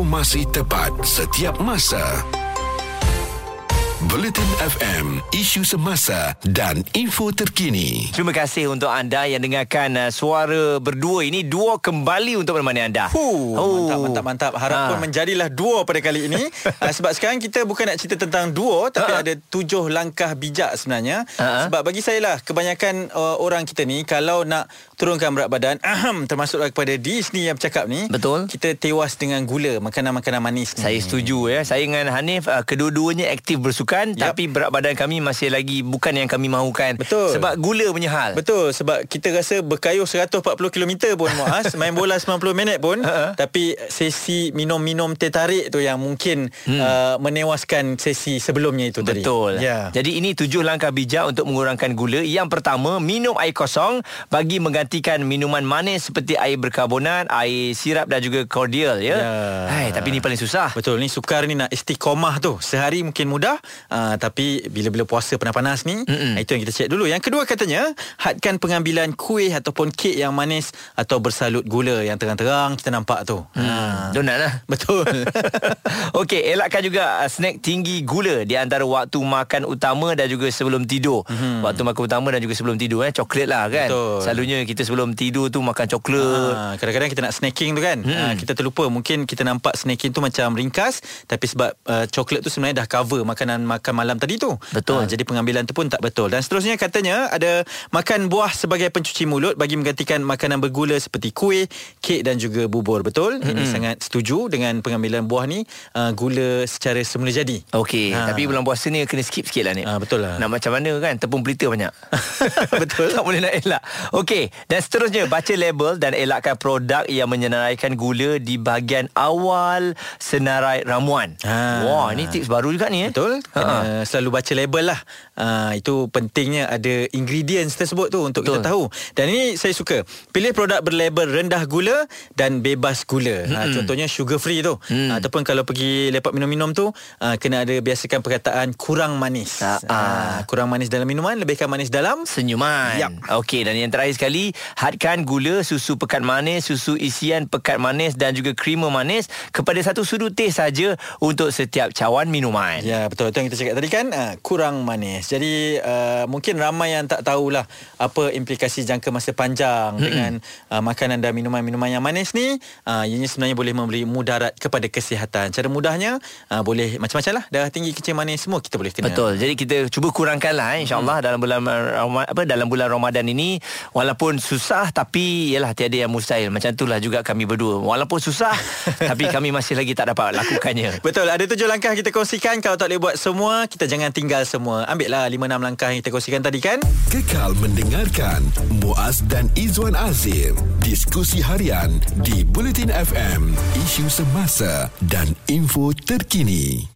Informasi tepat setiap masa. Bulletin FM, isu semasa dan info terkini. Terima kasih untuk anda yang dengarkan uh, suara berdua ini dua kembali untuk menemani anda. Huh, Oh. Mantap, mantap, mantap. Harap pun Ha. menjadilah duo pada kali ini. uh, sebab sekarang kita bukan nak cerita tentang duo, tapi Ha. ada tujuh langkah bijak sebenarnya. Ha. Sebab bagi saya lah, kebanyakan uh, orang kita ni, kalau nak turunkan berat badan, ahem, termasuklah kepada Disney yang bercakap ni. Betul. Kita tewas dengan gula, makanan-makanan manis ni. Saya setuju ya. Saya dengan Hanif uh, kedua-duanya aktif bersukan Yap. tapi berat badan kami masih lagi bukan yang kami mahukan. Betul. Sebab gula punya hal. Betul sebab kita rasa berkayuh 140 km pun Muaz main bola 90 minit pun Ha. tapi sesi minum-minum teh tarik tu yang mungkin hmm. uh, menewaskan sesi sebelumnya itu tadi. Betul. Ya. Jadi ini tujuh langkah bijak untuk mengurangkan gula. Yang pertama, minum air kosong bagi menggantikan minuman manis seperti air berkarbonat, air sirap dan juga cordial ya. Ya. Hai, tapi ini paling susah. Betul ni sukar ni nak istiqomah tu. Sehari mungkin mudah uh, tapi bila-bila puasa panas-panas ni Mm-mm. itu yang kita cek dulu. Yang kedua katanya hadkan pengambilan kuih ataupun kek yang manis atau bersalut gula yang terang-terang kita nampak tu. Hmm, donat lah. Betul. Okey, elakkan juga uh, snack tinggi gula di antara waktu makan utama dan juga sebelum tidur. Mm-hmm. Waktu makan utama dan juga sebelum tidur eh coklat lah kan. Betul. Selalunya kita sebelum tidur tu makan coklat. Ha, kadang-kadang kita nak snacking tu kan hmm. ha, Kita terlupa Mungkin kita nampak snacking tu macam ringkas Tapi sebab uh, coklat tu sebenarnya dah cover Makanan makan malam tadi tu Betul. Ha, Jadi pengambilan tu pun tak betul Dan seterusnya katanya Ada makan buah sebagai pencuci mulut Bagi menggantikan makanan bergula Seperti kuih, kek dan juga bubur Betul? Hmm. Ini sangat setuju dengan pengambilan buah ni uh, Gula secara semula jadi Okey, Ha. tapi bulan puasa ni kena skip sikit lah ni. Ah, betul lah. Nak macam mana kan, tepung pelita banyak. Betul. tak boleh nak elak. Okey, dan seterusnya baca label dan elakkan produk yang menyenaraikan gula di bahagian awal senarai ramuan. Ha. Wah, ini tips baru juga ni eh. Betul Ha. Selalu baca label lah. Uh, Itu pentingnya ada ingredients tersebut tu Untuk Betul. kita tahu. Dan ini saya suka. Pilih produk berlabel rendah gula Dan bebas gula. Uh, Contohnya sugar free tu. Hmm. uh, Ataupun kalau pergi lepak minum-minum tu uh, Kena ada biasakan perkataan kurang manis. Uh, Kurang manis dalam minuman Lebihkan manis dalam Senyuman. Yap. Okey dan yang terakhir sekali Hadkan gula Susu pekat manis Susu isian pekat manis Dan juga krima manis Kepada satu sudut teh saja Untuk setiap cawan minuman. Ya betul. Itu yang kita cakap tadi kan uh, Kurang manis Jadi uh, Mungkin ramai yang tak tahulah Apa implikasi jangka masa panjang mm-hmm. Dengan uh, makanan dan minuman-minuman yang manis ni uh, Ianya sebenarnya boleh memberi mudarat kepada kesihatan Cara mudahnya uh, Boleh macam-macam lah Darah tinggi, kencing manis Semua kita boleh kena Betul. Jadi kita cuba kurangkanlah eh, insya-Allah hmm. dalam bulan Rama- apa dalam bulan Ramadan ini walaupun susah tapi yalah tiada yang mustahil. Macam itulah juga kami berdua. Walaupun susah tapi kami masih lagi tak dapat lakukannya. Betul, ada tujuh langkah kita kongsikan Kalau tak boleh buat semua Kita jangan tinggal semua Ambil lah lima enam langkah yang kita kongsikan tadi kan Kekal mendengarkan Muaz dan Izwan Azir. Diskusi harian di Bulletin FM, isu semasa dan info terkini.